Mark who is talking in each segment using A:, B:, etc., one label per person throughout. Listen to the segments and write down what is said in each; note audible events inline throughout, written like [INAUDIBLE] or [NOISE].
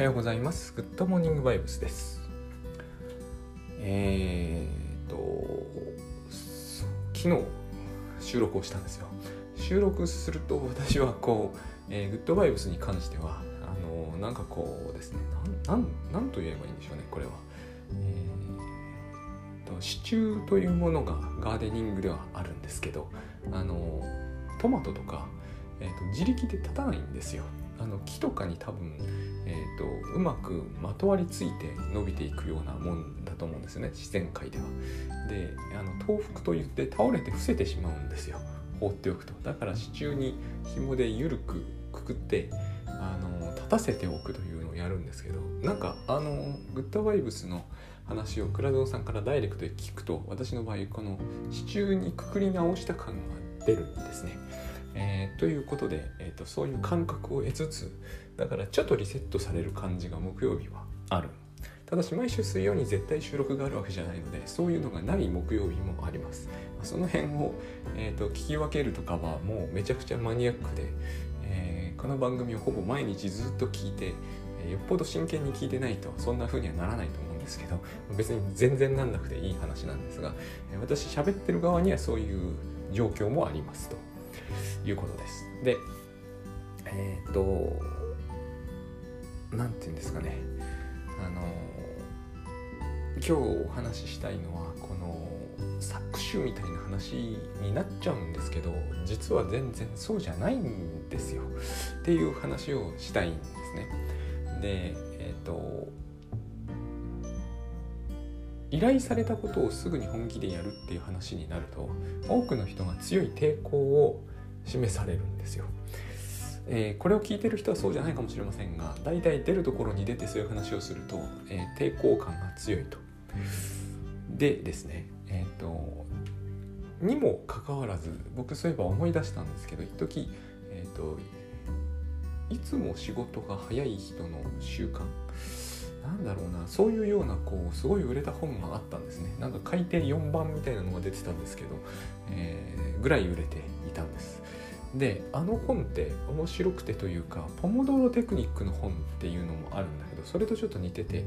A: はようございます。グッドモーニングバイブスです。えーと、昨日収録をしたんですよ。収録すると私はこう、えー、グッドバイブスに関しては、あのなんかこうですね、なん、なんと言えばいいんでしょうね、これは。えーと、支柱というものがガーデニングではあるんですけど、あのトマトとか、えーと自力で立たないんですよ。あの木とかに多分、えーと、うまくまとわりついて伸びていくようなもんだと思うんですよね自然界では。であの倒伏といって倒れて伏せてしまうんですよ放っておくと。だから支柱に紐で緩くくくってあの立たせておくというのをやるんですけどなんかあのグッドバイブスの話を倉蔵さんからダイレクトで聞くと私の場合この支柱にくくり直した感が出るんですね。えー、ということで、えーと、そういう感覚を得つつだからちょっとリセットされる感じが木曜日はあるただし毎週水曜に絶対収録があるわけじゃないのでそういうのがない木曜日もありますその辺を、えーと、聞き分けるとかはもうめちゃくちゃマニアックで、えー、この番組をほぼ毎日ずっと聞いて、えー、よっぽど真剣に聞いてないとそんな風にはならないと思うんですけど別に全然なんなくていい話なんですが、私喋ってる側にはそういう状況もありますと。いうことです。で、えっ、ー、と、何て言うんですかね、あの、今日お話ししたいのは、この搾取みたいな話になっちゃうんですけど、実は全然そうじゃないんですよ。っていう話をしたいんですね。で、えっ、ー、と、依頼されたことをすぐに本気でやるっていう話になると多くの人が強い抵抗を示されるんですよ。えー、これを聞いてる人はそうじゃないかもしれませんが大体出るところに出てそういう話をすると、えー、抵抗感が強いと。でですねえっ、ー、とにもかかわらず僕そういえば思い出したんですけど一時えっ、といつも仕事が早い人の習慣なんだろうなそういうようなこうすごい売れた本があったんですね。なんか改訂4番みたいなのが出てたんですけど、えー、ぐらい売れていたんです。であの本って面白くてというかポモドロテクニックの本っていうのもあるんだけどそれとちょっと似てて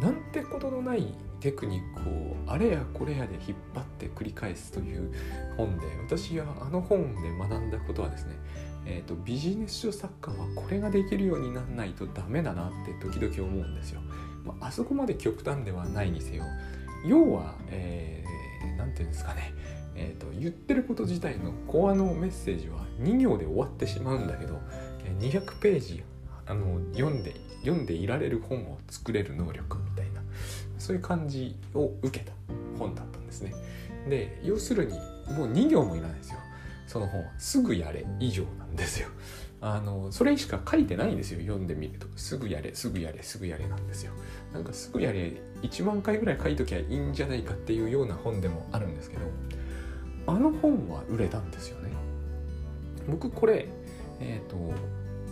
A: なんてことのないテクニックをあれやこれやで引っ張って繰り返すという本で私はあの本で学んだことはですねえーと、ビジネス書作家はこれができるようにならないとダメだなって時々思うんですよ。まあ、あそこまで極端ではないにせよ要は何、えー、て言うんですかね、えーと、言ってること自体のコアのメッセージは2行で終わってしまうんだけど200ページあの読んで読んでいられる本を作れる能力みたいなそういう感じを受けた本だったんですね。で要するにもう2行もいらないですよ。その本はすぐやれ以上なんですよ。あのそれしか書いてないんですよ読んでみると。すぐやれすぐやれすぐやれなんですよ。なんかすぐやれ1万回ぐらい書いときゃいいんじゃないかっていうような本でもあるんですけどあの本は売れたんですよね。僕これえっ、ー、と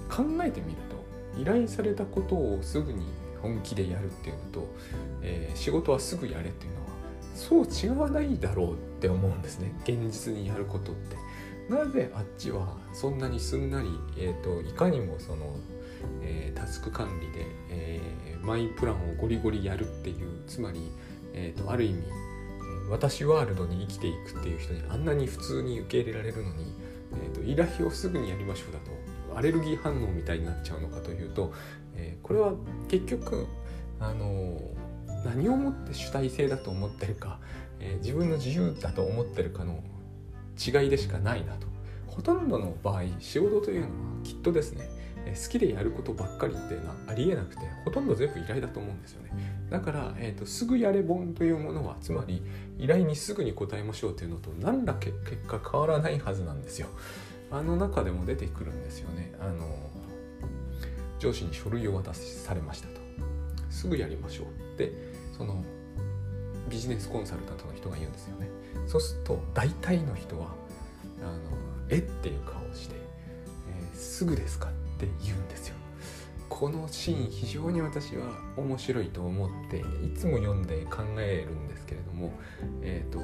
A: 考えてみると依頼されたことをすぐに本気でやるっていうのと、えー、仕事はすぐやれっていうのはそう違わないだろうって思うんですね。現実にやることって。なぜあっちはそんなにすんなり、えーと、いかにもその、えー、タスク管理で、えー、マイプランをゴリゴリやるっていうつまり、えーと、ある意味私ワールドに生きていくっていう人にあんなに普通に受け入れられるのに、えーと、依頼をすぐにやりましょうだとアレルギー反応みたいになっちゃうのかというと、えー、これは結局あの何をもって主体性だと思ってるか、えー、自分の自由だと思ってるかの違いでしかないなと。ほとんどの場合仕事というのはきっとですね好きでやることばっかりっていうのはありえなくてほとんど全部依頼だと思うんですよね。だから、えーと、すぐやれ本というものはつまり依頼にすぐに答えましょうというのと何ら結果変わらないはずなんですよ。あの中でも出てくるんですよね。あの上司に書類を渡されましたと。すぐやりましょうでそのビジネスコンサルタントの人が言うんですよね。そうすると大体の人はあのえっていう顔をして、えー、すぐですかって言うんですよ。このシーン非常に私は面白いと思っていつも読んで考えるんですけれども、えーと、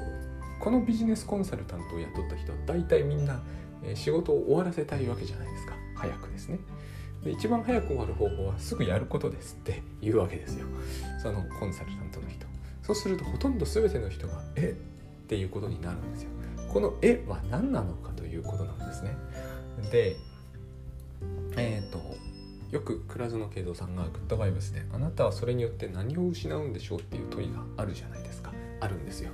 A: このビジネスコンサルタントを雇った人は大体みんな、仕事を終わらせたいわけじゃないですか。早くですね。で一番早く終わる方法はすぐやることですって言うわけですよ。そのコンサルタントの人。そうするとほとんど全ての人が「えっていうことになるんですよ。この「え」は何なのかということなんですね。でえっ、ー、とよく倉園慶三さんがグッドバイブスで「あなたはそれによって何を失うんでしょう?」っていう問いがあるじゃないですか。あるんですよ。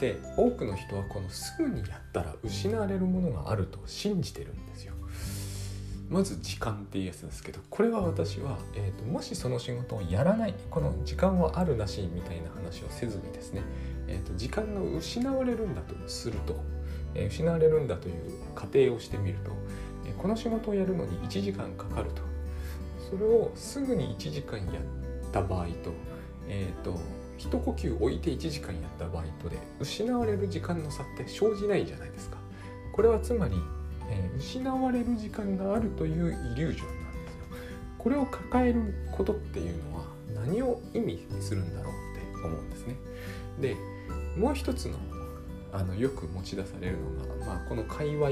A: で多くの人はこのすぐにやったら失われるものがあると信じてるんですよ。まず時間っていうやつですけどこれは私は、えーと、もしその仕事をやらないこの時間はあるなしみたいな話をせずにですね、えーと、時間が失われるんだとすると、えー、失われるんだという仮定をしてみると、えー、この仕事をやるのに1時間かかるとそれをすぐに1時間やった場合と,、えーと、一呼吸置いて1時間やった場合とで失われる時間の差って生じないじゃないですか。これはつまりえー、失われる時間があるというイリュージョンなんですよ。これを抱えることっていうのは何を意味するんだろうって思うんですね。でもう一つのあのよく持ち出されるのが、まあ、この界隈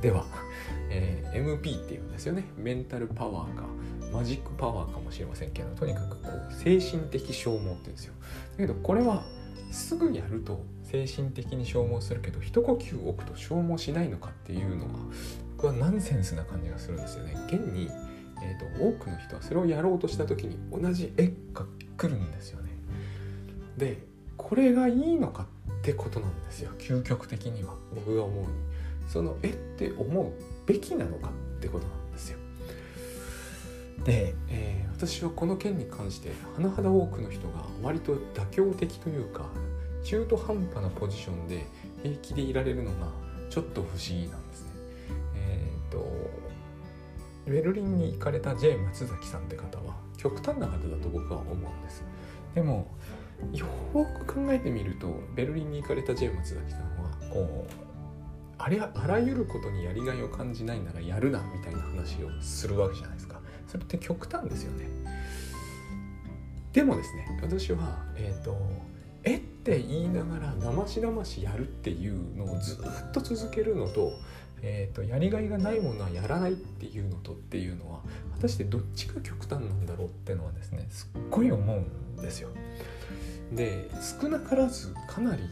A: では、[LAUGHS] えー、MP っていうんですよねメンタルパワーかマジックパワーかもしれませんけどとにかくこう精神的消耗って言うんですよ。だけどこれはすぐやると精神的に消耗するけど一呼吸置くと消耗しないのかっていうのは僕はナンセンスな感じがするんですよね。現に、えーと、多くの人はそれをやろうとした時に同じ絵が来るんですよね。でこれがいいのかってことなんですよ究極的には僕が思うに。その絵って思うべきなのかってことなんですよ。で、えー、私はこの件に関して甚だ多くの人が割と妥協的というか中途半端なポジションで平気でいられるのがちょっと不思議なんですね。えっ、ー、とベルリンに行かれた J 松崎さんって方は極端な方だと僕は思うんです。でもよく考えてみるとベルリンに行かれた J 松崎さんはこうあれあらゆることにやりがいを感じないならやるなみたいな話をするわけじゃないですか。それって極端ですよね。でもですね私は、えーとえって言いながらだましだましやるっていうのをずっと続けるのと,、えーと、やりがいがないものはやらないっていうのとっていうのは果たしてどっちが極端なんだろうってのはですねすっごい思うんですよ。で少なからずかなり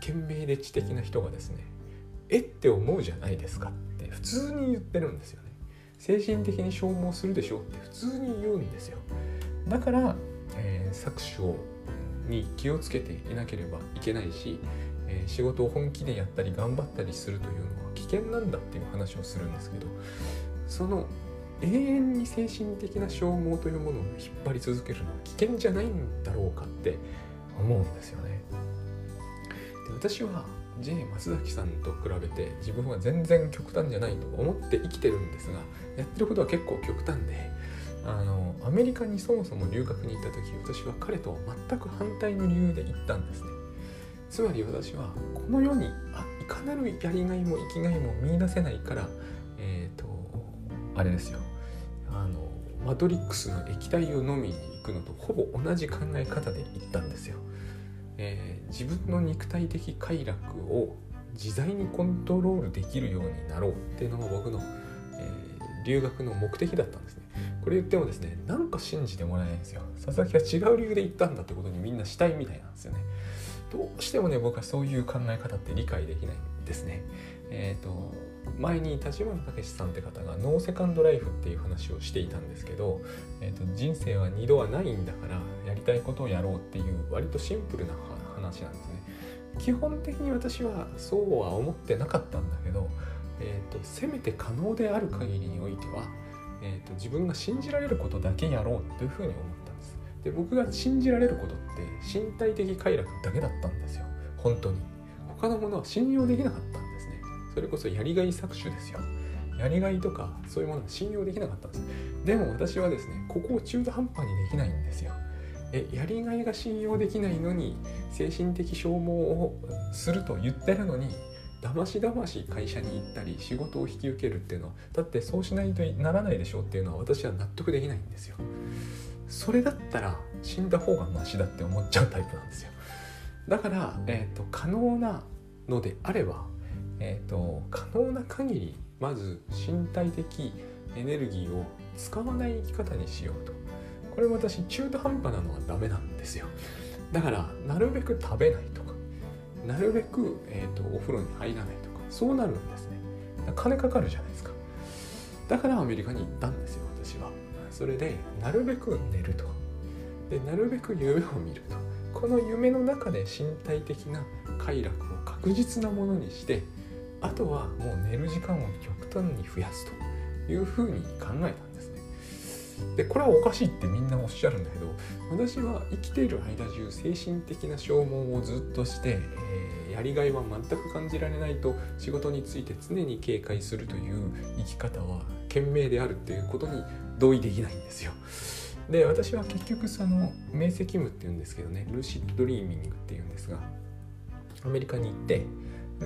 A: 賢明で知的な人がですねえって思うじゃないですかって普通に言ってるんですよね。精神的に消耗するでしょうって普通に言うんですよ。だから、えー、搾取をに気をつけていなければいけないし、えー、仕事を本気でやったり頑張ったりするというのは危険なんだっていう話をするんですけどその永遠に精神的な消耗というものを引っ張り続けるのは危険じゃないんだろうかって思うんですよね。で私は J 松崎さんと比べて自分は全然極端じゃないと思って生きてるんですがやってることは結構極端であのアメリカにそもそも留学に行った時私は彼と全く反対の理由で行ったんですねつまり私はこの世にあいかなるやりがいも生きがいも見いだせないからえっ、ー、とあれですよあのマトリックスの液体を飲みにくのとほぼ同じ考え方で行ったんですよ、えー、自分の肉体的快楽を自在にコントロールできるようになろうっていうのが僕の、えー、留学の目的だったんですね。これ言ってもですねなんか信じてもらえないんですよ。佐々木は違う理由で言ったんだってことにみんなしたいみたいなんですよね。どうしてもね僕はそういう考え方って理解できないんですね。えっ、ー、と前に立花武さんって方がノーセカンドライフっていう話をしていたんですけど、えーと、人生は2度はないんだからやりたいことをやろうっていう割とシンプルな話なんですね。基本的に私はそうは思ってなかったんだけど、えーとせめて可能である限りにおいてはえーと、自分が信じられることだけやろうというふうに思ったんです。で僕が信じられることって身体的快楽だけだったんですよ。本当に。他のものは信用できなかったそれこそやりがい搾取ですよ。やりがいとかそういうものは信用できなかったんです。でも私はですねここを中途半端にできないんですよ。えやりがいが信用できないのに精神的消耗をすると言ってるのにだましだまし会社に行ったり仕事を引き受けるっていうのはだってそうしないとならないでしょうっていうのは私は納得できないんですよ。それだったら死んだ方がマシだって思っちゃうタイプなんですよ。だから、えーと、可能なのであれば、えーと、可能な限りまず身体的エネルギーを使わない生き方にしようと。これ私中途半端なのはダメなんですよ。だからなるべく食べないとか。なるべく、えーと、お風呂に入らないとか。そうなるんですね。金かかるじゃないですか。だからアメリカに行ったんですよ私は。それでなるべく寝ると。でなるべく夢を見ると。この夢の中で身体的な快楽を確実なものにしてあとはもう寝る時間を極端に増やすというふうに考えたんですねでこれはおかしいってみんなおっしゃるんだけど私は生きている間中精神的な消耗をずっとして、えー、やりがいは全く感じられないと仕事について常に警戒するという生き方は賢明であるっていうことに同意できないんですよ。で私は結局その明晰夢っていうんですけどねルーシッドドリーミングっていうんですがアメリカに行って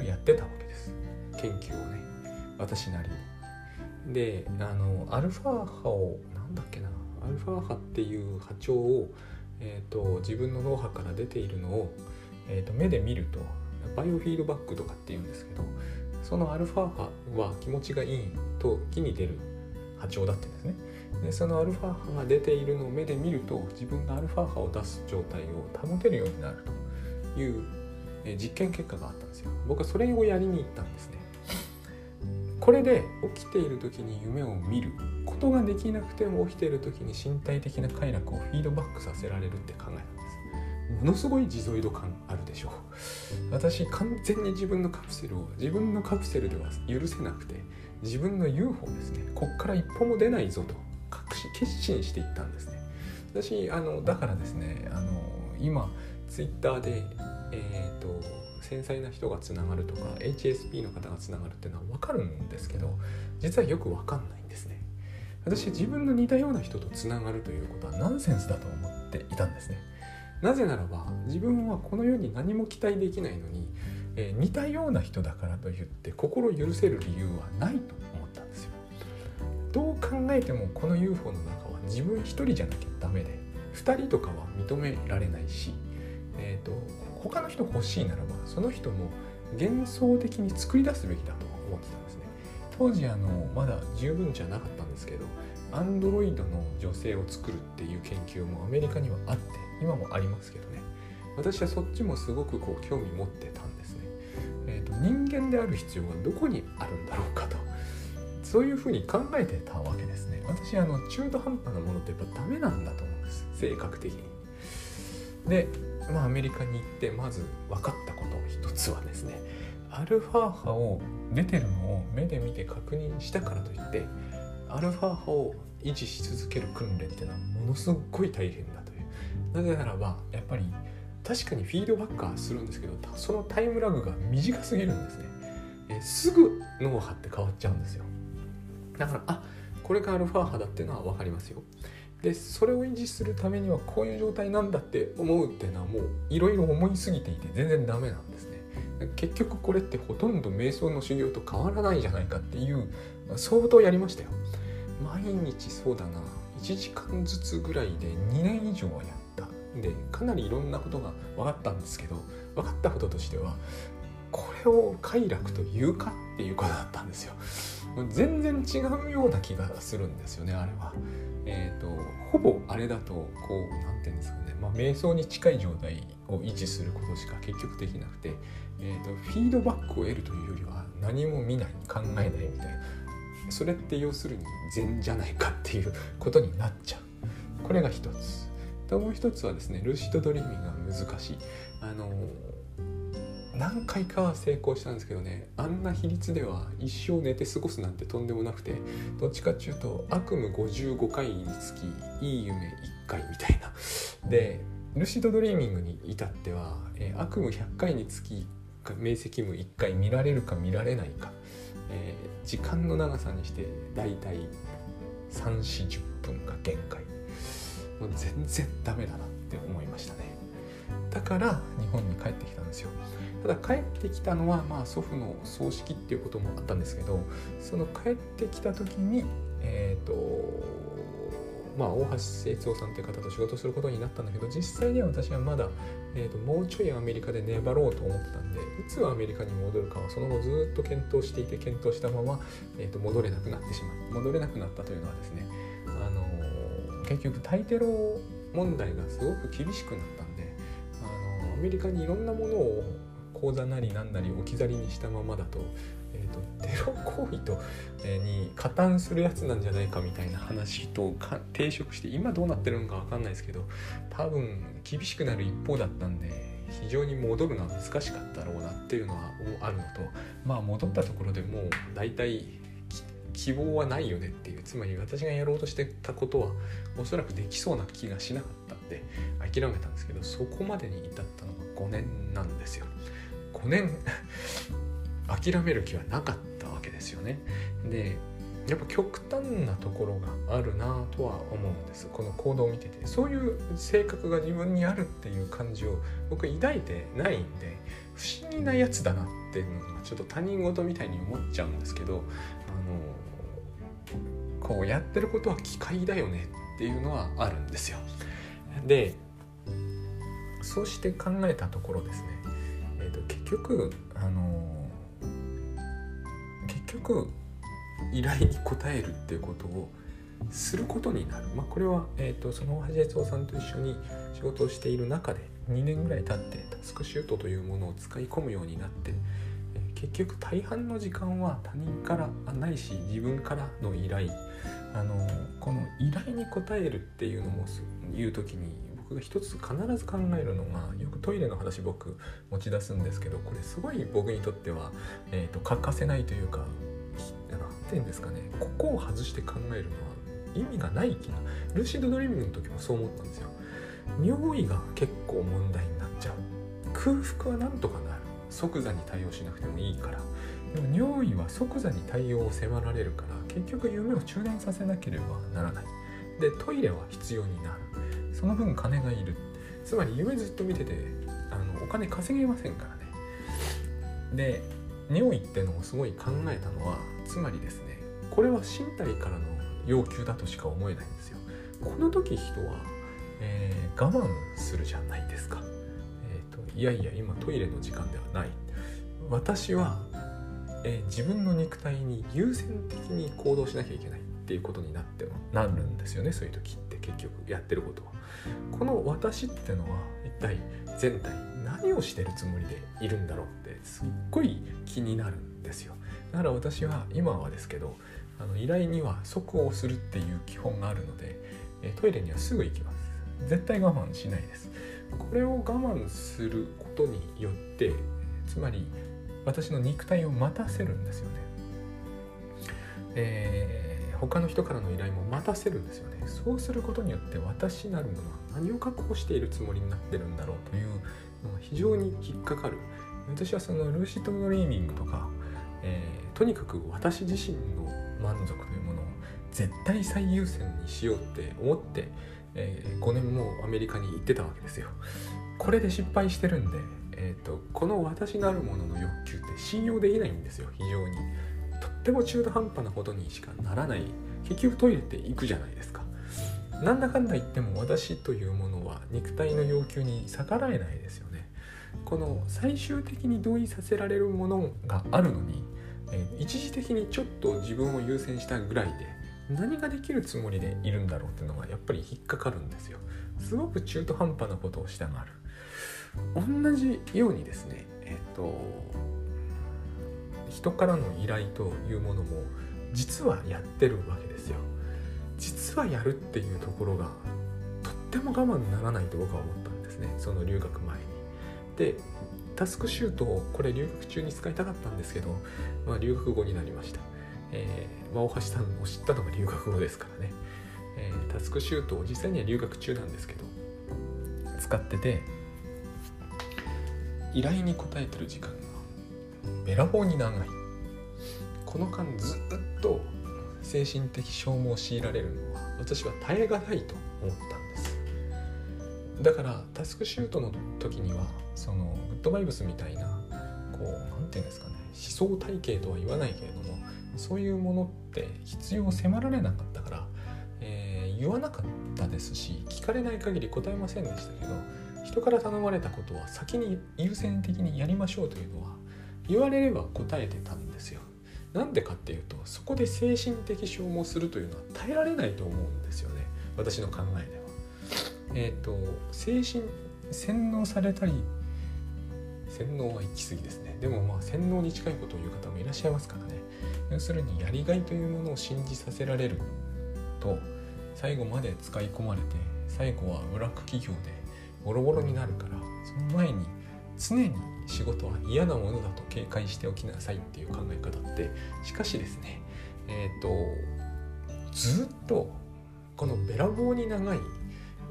A: やってたわけです研究をね私なりに。であのアルファ波をなんだっけなアルファ波っていう波長を、えーと、自分の脳波から出ているのを、えーと、目で見るとバイオフィードバックとかっていうんですけどそのアルファ波は気持ちがいい時に出る波長だってんですね。でそのアルファ波が出ているのを目で見ると自分がアルファ波を出す状態を保てるようになるという実験結果があったんですよ。僕はそれをやりに行ったんですね。これで起きている時に夢を見ることができなくても起きている時に身体的な快楽をフィードバックさせられるって考えたんです。ものすごい持続度感あるでしょう。私完全に自分のカプセルを自分のカプセルでは許せなくて自分の UFO ですね。こっから一歩も出ないぞと確し決心していったんですね。私あのだからですねあの今ツイッターでえっ、ー、と繊細な人がつながるとか HSP の方がつながるっていうのは分かるんですけど実はよく分かんないんですね。私自分の似たような人とつながるということはナンセンスだと思っていたんですね。なぜならば自分はこの世に何も期待できないのに、えー、似たような人だからといって心許せる理由はないと思ったんですよ。どう考えてもこの UFO の中は自分一人じゃなきゃダメで2人とかは認められないし、えーと他の人欲しいならばその人も幻想的に作り出すべきだと思ってたんですね。当時あのまだ十分じゃなかったんですけどアンドロイドの女性を作るっていう研究もアメリカにはあって今もありますけどね。私はそっちもすごくこう興味持ってたんですね、えーと、人間である必要がどこにあるんだろうかとそういうふうに考えてたわけですね。私あの中途半端なものってやっぱダメなんだと思うんです。性格的に。でまあ、アメリカに行ってまず分かったこと一つはですねアルファ波を出てるのを目で見て確認したからといってアルファ波を維持し続ける訓練っていうのはものすごい大変だという。なぜならばやっぱり確かにフィードバックはするんですけどそのタイムラグが短すぎるんですね。えすぐ脳波って変わっちゃうんですよ。だからあこれがアルファ波だっていうのは分かりますよ。でそれを維持するためにはこういう状態なんだって思うっていうのはもういろいろ思いすぎていて全然ダメなんですね。結局これってほとんど瞑想の修行と変わらないじゃないかっていう相当やりましたよ。毎日そうだな。1時間ずつぐらいで2年以上はやった。でかなりいろんなことが分かったんですけど分かったこととしてはこれを快楽というかっていうことだったんですよ。全然違うような気がするんですよねあれは。えーと、ほぼあれだとこう何て言うんですかね、まあ、瞑想に近い状態を維持することしか結局できなくて、えーと、フィードバックを得るというよりは何も見ない考えないみたいな。それって要するに禅じゃないかっていうことになっちゃう。これが一つ。ともう一つはですねルーシッドドリーミングが難しい。あの何回かは成功したんですけどねあんな比率では一生寝て過ごすなんてとんでもなくてどっちかっていうと悪夢55回につきいい夢1回みたいな。でルシドドリーミングに至っては、えー、悪夢100回につき明晰夢1回見られるか見られないか、えー、時間の長さにしてだいたい340分が限界。もう全然ダメだなって思いましたね。だから日本に帰ってきたんですよ。ただ帰ってきたのは、まあ、祖父の葬式っていうこともあったんですけどその帰ってきた時にえっ、ー、とまあ、大橋誠一郎さんという方と仕事することになったんだけど実際には私はまだ、えーと、もうちょいアメリカで粘ろうと思ってたんでいつアメリカに戻るかはその後ずっと検討していて検討したまま、えーと、戻れなくなってしまう戻れなくなったというのはですねあの結局タイテロ問題がすごく厳しくなった。メリカにいろんなものを口座なりなんなり置き去りにしたままだと,、えーと、テロ行為と、えー、に加担するやつなんじゃないかみたいな話とか抵触して今どうなってるのか分かんないですけど多分厳しくなる一方だったんで非常に戻るのは難しかったろうなっていうのはあるのとまあ戻ったところでもう大体希望はないよねっていうつまり私がやろうとしてたことはおそらくできそうな気がしなかった。んで諦めたんですけどそこまでに至ったのが5年なんですよ。5年 [LAUGHS] 諦める気はなかったわけですよね。でやっぱ極端なところがあるなとは思うんです。この行動を見てて。そういう性格が自分にあるっていう感じを僕抱いてないんで不思議なやつだなっていうのがちょっと他人事みたいに思っちゃうんですけどあのこうやってることは機械だよねっていうのはあるんですよ。でそうして考えたところですね、えーと、結局あの結局依頼に応えるっていうことをすることになる、まあ、これは、えーと、その橋哲夫さんと一緒に仕事をしている中で2年ぐらい経ってタスクシュートというものを使い込むようになって、結局大半の時間は他人からないし自分からの依頼。あのこの依頼に応えるっていうのも言う時に僕が一つ必ず考えるのがよくトイレの話僕持ち出すんですけどこれすごい僕にとっては、えーと欠かせないというか何て言うんですかね。ここを外して考えるのは意味がない気がルーシードドリーミングの時もそう思ったんですよ。尿意が結構問題になっちゃう。空腹はなんとかな即座に対応しなくてもいいから。でも尿意は即座に対応を迫られるから結局夢を中断させなければならない。でトイレは必要になる。その分金がいる。つまり夢ずっと見ててあのお金稼げませんからね。で尿意ってのをすごい考えたのはつまりですねこれは身体からの要求だとしか思えないんですよ。この時人は、えー、我慢するじゃないですか、いやいや今トイレの時間ではない。私は、えー、自分の肉体に優先的に行動しなきゃいけないっていうことになってなるんですよねそういう時って結局やってることは。この私ってのは一体全体何をしてるつもりでいるんだろうってすっごい気になるんですよ。だから私は今はですけどあの依頼には即応するっていう基本があるのでトイレにはすぐ行きます。絶対我慢しないです。これを我慢することによってつまり私の肉体を待たせるんですよね、えー、他の人からの依頼も待たせるんですよね。そうすることによって私なるものは何を確保しているつもりになってるんだろうというのが非常に引っかかる。私はそのルーシットドリーミングとかえー、とにかく私自身の満足というものを絶対最優先にしようって思って、えー、5年もアメリカに行ってたわけですよ。これで失敗してるんで、えーと、この私なるものの欲求って信用できないんですよ非常に。とっても中途半端なことにしかならない結局トイレって行くじゃないですか。なんだかんだ言っても私というものは肉体の要求に逆らえないですよね。この最終的に同意させられるものがあるのにえー、一時的にちょっと自分を優先したぐらいで何ができるつもりでいるんだろうっていうのがやっぱり引っかかるんですよ。すごく中途半端なことをしたがる。同じようにですねえっ、と人からの依頼というものも実はやってるわけですよ。実はやるっていうところがとっても我慢にならないと僕は思ったんですね。その留学前に。でタスクシュートをこれ留学中に使いたかったんですけど、まあ、留学後になりました、えーまあ、大橋さんを知ったのが留学後ですからね、えー、タスクシュートを実際には留学中なんですけど使ってて依頼に応えてる時間がべらぼうに長い。この間ずっと精神的消耗を強いられるのは私は耐え難いと思ったんです。だからタスクシュートの時にはそのグッドバイブスみたいなこう何て言うんですかね思想体系とは言わないけれどもそういうものって必要を迫られなかったから、えー、言わなかったですし聞かれない限り答えませんでしたけど人から頼まれたことは先に優先的にやりましょうというのは言われれば答えてたんですよ。なんでかっていうとそこで精神的消耗するというのは耐えられないと思うんですよね。私の考えでは。えっ、ー、と精神洗脳されたり洗脳は行き過ぎですね。でもまあ洗脳に近いことを言う方もいらっしゃいますからね。要するにやりがいというものを信じさせられると最後まで使い込まれて最後はブラック企業でボロボロになるからその前に常に仕事は嫌なものだと警戒しておきなさいっていう考え方ってしかしですねえっ、ー、とずっとこのべらぼうに長い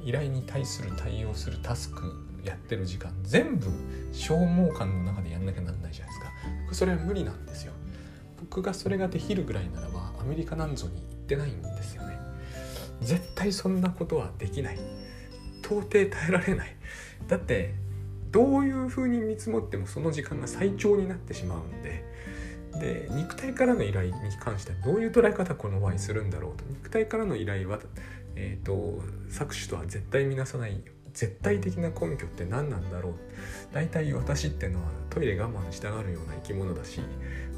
A: 依頼に対する対応するタスクやってる時間全部消耗感の中でやんなきゃなんないじゃないですか。それは無理なんですよ。僕がそれができるぐらいならばアメリカなんぞに行ってないんですよね。絶対そんなことはできない。到底耐えられない。だってどういうふうに見積もってもその時間が最長になってしまうんで。で肉体からの依頼に関してはどういう捉え方この場合するんだろうと。肉体からの依頼は、えーと、搾取とは絶対見なさない絶対的な根拠って何なんだろう。大体私っていうのはトイレ我慢したがるような生き物だし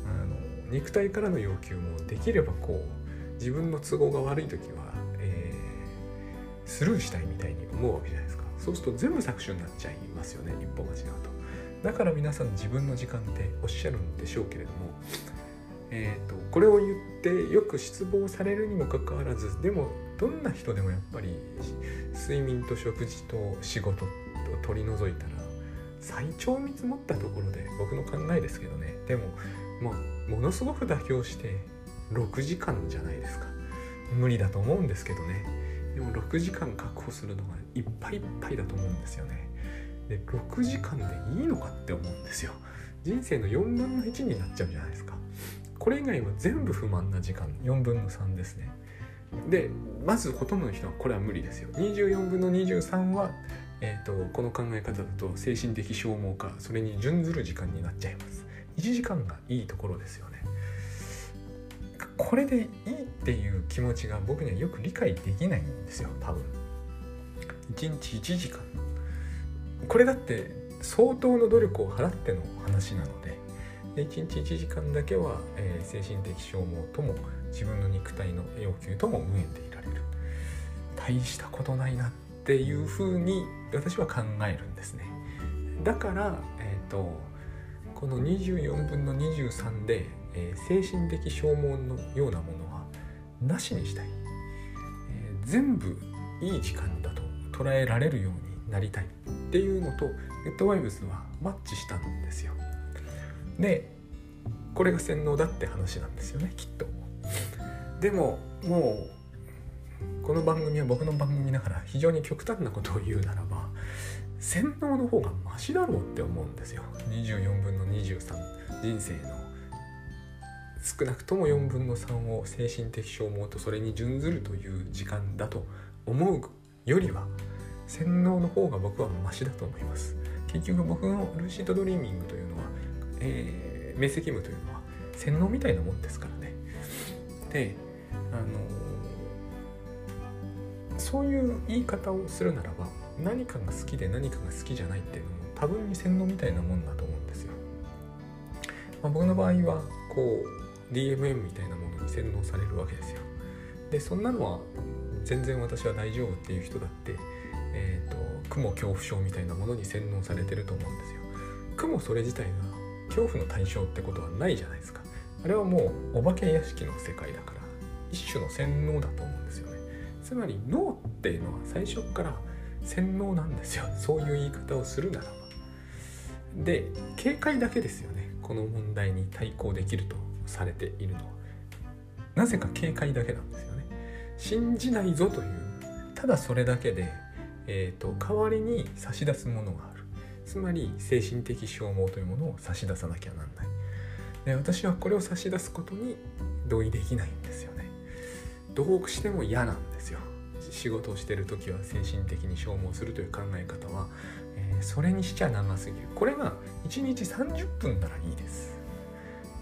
A: あの肉体からの要求もできればこう自分の都合が悪い時は、えー、スルーしたいみたいに思うわけじゃないですか。そうすると全部搾取になっちゃいますよね一歩間違うとだから皆さん自分の時間っておっしゃるんでしょうけれどもえーと、これを言ってよく失望されるにもかかわらずでもどんな人でもやっぱり睡眠と食事と仕事を取り除いたら最長見積もったところで僕の考えですけどね。でもまあものすごく妥協して6時間じゃないですか。無理だと思うんですけどね。でも6時間確保するのがいっぱいいっぱいだと思うんですよね。で6時間でいいのかって思うんですよ。人生の4分の1になっちゃうじゃないですか。これ以外は全部不満な時間。4分の3ですね。でまずほとんどの人はこれは無理ですよ。24分の23は、えーと、この考え方だと精神的消耗かそれに準ずる時間になっちゃいます。1時間がいいところですよね。これでいいっていう気持ちが僕にはよく理解できないんですよ多分。1日1時間。これだって相当の努力を払っての話なので。で1日1時間だけは、えー、精神的消耗とも自分の肉体の要求とも無縁でいられる。大したことないなっていうふうに私は考えるんですね。だから、えーと、この24分の23で、えー、精神的消耗のようなものはなしにしたい、えー、全部いい時間だと捉えられるようになりたいっていうのとネットワイブスはマッチしたんですよ。でこれが洗脳だって話なんですよねきっと。でももうこの番組は僕の番組だから非常に極端なことを言うならば洗脳の方がマシだろうって思うんですよ。24分の23人生の少なくとも4分の3を精神的消耗とそれに準ずるという時間だと思うよりは洗脳の方が僕はマシだと思います。結局僕のルーシートドリーミングというのはえー、明晰夢というのは洗脳みたいなもんですからね。であのそういう言い方をするならば何かが好きで何かが好きじゃないっていうのも多分に洗脳みたいなもんだと思うんですよ。まあ、僕の場合はこう DMM みたいなものに洗脳されるわけですよ。でそんなのは全然私は大丈夫っていう人だって、えーと、と雲恐怖症みたいなものに洗脳されてると思うんですよ。雲それ自体が恐怖の対象ってことはないじゃないですかあれはもうお化け屋敷の世界だから一種の洗脳だと思うんですよねつまり脳っていうのは最初から洗脳なんですよ。そういう言い方をするならば。で警戒だけですよね。この問題に対抗できるとされているのは。なぜか警戒だけなんですよね。信じないぞという。ただそれだけで、えーと代わりに差し出すものがある。つまり精神的消耗というものを差し出さなきゃなんない。で私はこれを差し出すことに同意できないんですよね。どうしても嫌なんです。仕事をしてる時は精神的に消耗するという考え方は、えー、それにしちゃ長すぎる。これが1日30分ならいいです。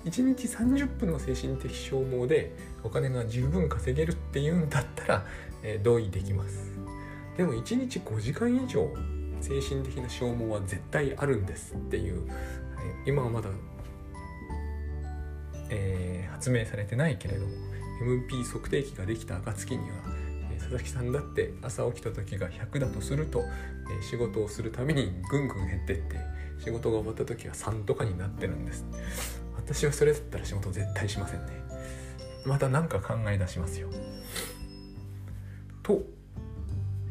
A: 1日30分の精神的消耗でお金が十分稼げるっていうんだったら、えー、同意できます。でも1日5時間以上精神的な消耗は絶対あるんですっていう、はい、今はまだ、えー、発明されてないけれども MP 測定器ができた暁には、佐々木さんだって朝起きた時が100だとすると、え仕事をするためにぐんぐん減ってって仕事が終わった時は3とかになってるんです。私はそれだったら仕事絶対しませんね。また何か考え出しますよ。と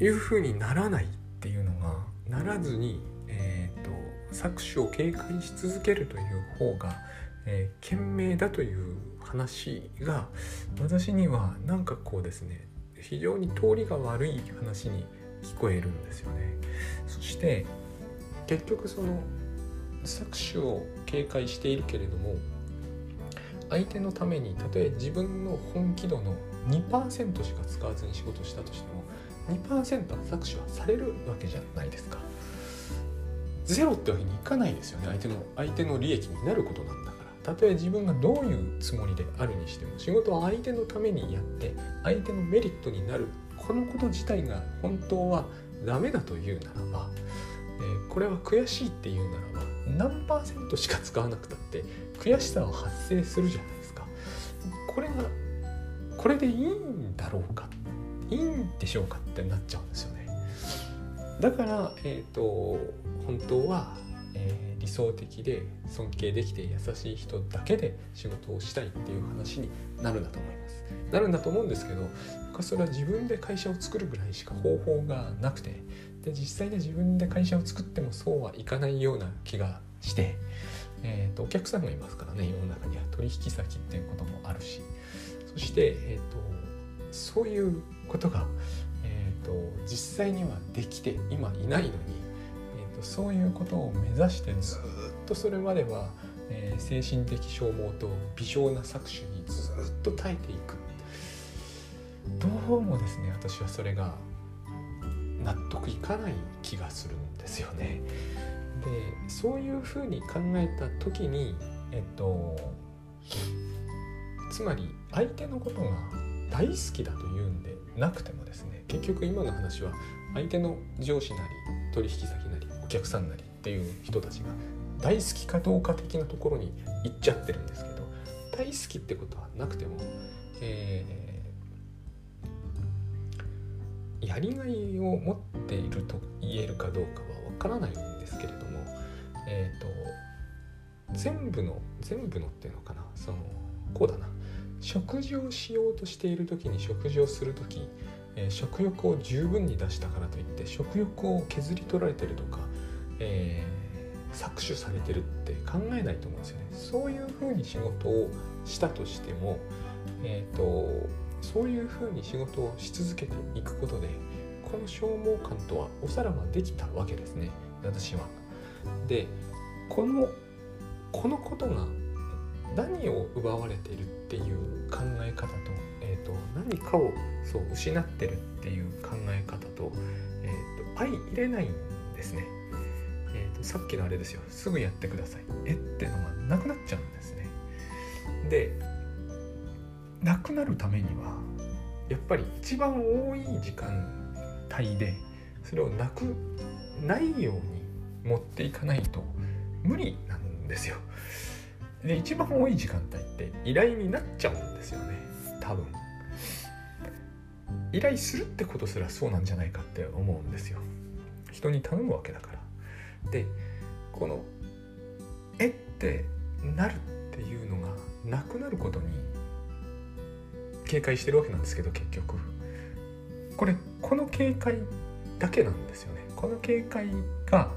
A: いうふうにならないっていうのがならずに、えーと、搾取を警戒し続けるという方が、えー、賢明だという話が私にはなんかこうですね非常に通りが悪い話に聞こえるんですよね。そして結局その搾取を警戒しているけれども相手のためにたとえ自分の本気度の2%しか使わずに仕事したとしても2%は搾取はされるわけじゃないですか。ゼロってわけにいかないですよね相手の相手の利益になることなんだたとえ自分がどういうつもりであるにしても仕事は相手のためにやって相手のメリットになるこのこと自体が本当はダメだというならば、えー、これは悔しいっていうならば何パーセントしか使わなくたって悔しさは発生するじゃないですか。これがこれでいいんだろうかいいんでしょうかってなっちゃうんですよね。だから、えーと、本当は、えー、理想的で尊敬できて優しい人だけで仕事をしたいっていう話になるんだと思います。なるんだと思うんですけどそれは自分で会社を作るぐらいしか方法がなくてで実際に自分で会社を作ってもそうはいかないような気がして、えーと、お客さんがいますからね世の中には取引先っていうこともあるし。そして、えーと、そういうことが、えーと、実際にはできて今いないのに、とそういうことを目指してずっとそれまでは、えー、精神的消耗と微小な搾取にずっと耐えていくどうもですね私はそれが納得いかない気がするんですよね。でそういうふうに考えた時にえっとつまり相手のことが大好きだというんでなくてもですね結局今の話は相手の上司なり取引先なり客さんなりっていう人たちが大好きかどうか的なところに行っちゃってるんですけど大好きってことはなくても、えー、やりがいを持っていると言えるかどうかはわからないんですけれどもえっ、ー、と全部の全部のっていうのかなそのこうだな。食事をしようとしている時に食事をする時、えー、食欲を十分に出したからといって食欲を削り取られてるとか、えー、搾取されてるって考えないと思うんですよね。そういうふうに仕事をしたとしても、えーと、そういうふうに仕事をし続けていくことでこの消耗感とはおさらばできたわけですね私は。でこのこのことが何を奪われているっていう考え方と,、えーと、何かをそう失ってるっていう考え方と,、えーと、相入れないんですね、えーと。さっきのあれですよすぐやってくださいえってのがなくなっちゃうんですね。でなくなるためにはやっぱり一番多い時間帯でそれをなくないように持っていかないと無理なんですよ。で一番多い時間帯って依頼になっちゃうんですよね多分。依頼するってことすらそうなんじゃないかって思うんですよ。人に頼むわけだから。でこの「えっ?」てなるっていうのがなくなることに警戒してるわけなんですけど結局これこの警戒だけなんですよねこの警戒が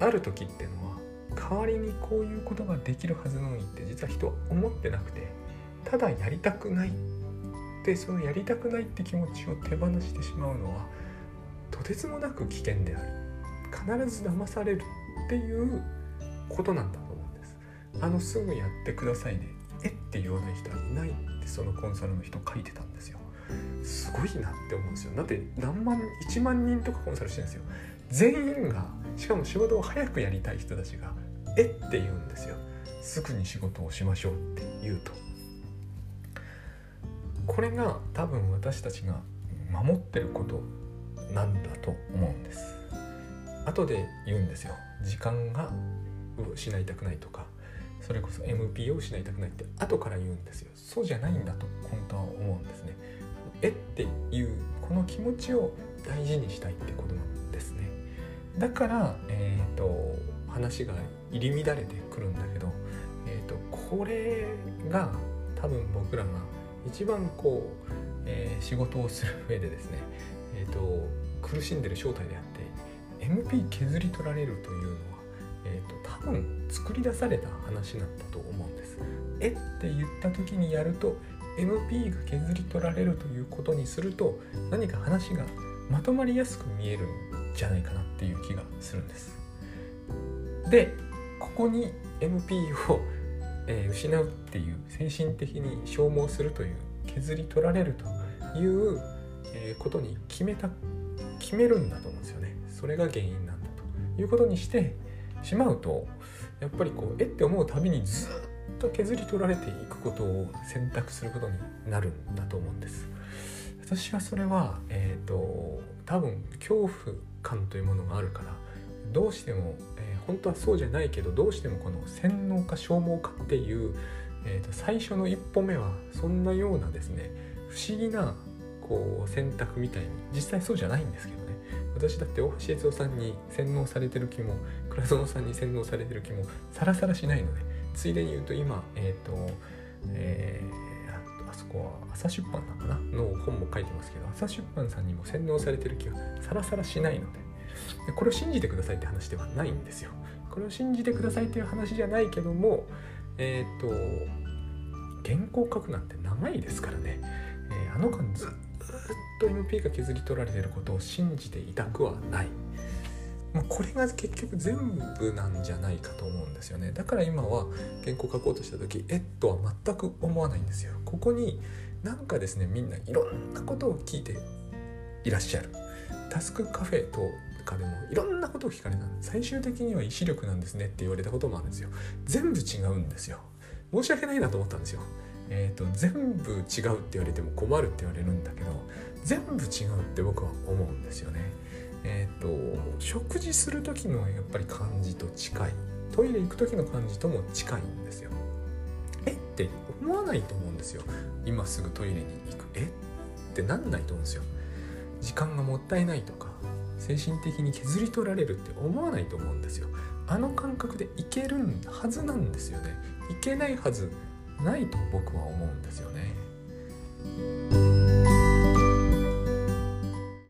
A: ある時ってのは代わりにこういうことができるはずなのにって実は人は思ってなくてただやりたくないでそのやりたくないって気持ちを手放してしまうのはとてつもなく危険である。必ず騙されるっていうことなんだと思うんです。あのすぐやってくださいねえって言わない人はいないってそのコンサルの人書いてたんですよ。すごいなって思うんですよ。だって何万1万人とかコンサルしてるんですよ。全員がしかも仕事を早くやりたい人たちが「えっ?」て言うんですよ。すぐに仕事をしましょうって言うと。これが多分私たちが守ってることなんだと思うんです。後で言うんですよ。時間が失いたくないとか。それこそ MP を失いたくないって後から言うんですよ。そうじゃないんだと本当は思うんですね。えっていうこの気持ちを大事にしたいってことなんですね。だからえっ、ー、と話が入り乱れてくるんだけど、えーと、これが多分僕らが一番こう、えー、仕事をする上でですね、[LAUGHS] えーと、苦しんでる正体であって MP 削り取られるというのは、えーと、多分作り出された話なんだと思うんです。え？って言った時にやると MP が削り取られるということにすると何か話がまとまりやすく見えるんじゃないかなっていう気がするんです。でここに MP を、えー、失うっていう精神的に消耗するという削り取られるという、えー、ことに決めた決めるんだと思うんですよね。それが原因なんだということにしてしまうとやっぱりこうえって思うたびにずっと削り取られていくことを選択することになるんだと思うんです。私はそれはえっ、ー、と多分恐怖感というものがあるからどうしても、えー、本当はそうじゃないけどどうしてもこの洗脳か消耗かっていう、えーと、最初の一歩目はそんなようなですね不思議なこう選択みたいに実際そうじゃないんですけどね。私だって大橋悦夫さんに洗脳されてる気も倉園さんに洗脳されてる気もさらさらしないのでついでに言うと今えっ、ー、とえー、あそこは朝出版なのかな？の本も書いてますけど朝出版さんにも洗脳されてる気はさらさらしないのででこれを信じてくださいって話ではないんですよ。これを信じてくださいっていう話じゃないけどもえっ、ー、と原稿書くなんて長いですからね、えー、あの間ずっと MP が削り取られてることを信じていたくはない。まあ、これが結局全部なんじゃないかと思うんですよねだから今は原稿書こうとした時えっとは全く思わないんですよここになんかですねみんないろんなことを聞いていらっしゃるタスクカフェとかでもいろんなことを聞かれた。最終的には意志力なんですねって言われたこともあるんですよ。全部違うんですよ。申し訳ないなと思ったんですよ。えっ、ー、と全部違うって言われても困るって言われるんだけど全部違うって僕は思うんですよね。えっ、ー、と食事する時のやっぱり感じと近い。トイレ行く時の感じとも近いんですよ。えって思わないと思うんですよ。今すぐトイレに行く。え？ってなんないと思うんですよ。時間がもったいないとか精神的に削り取られるって思わないと思うんですよ。あの感覚でいけるはずなんですよね。いけないはずないと僕は思うんですよね。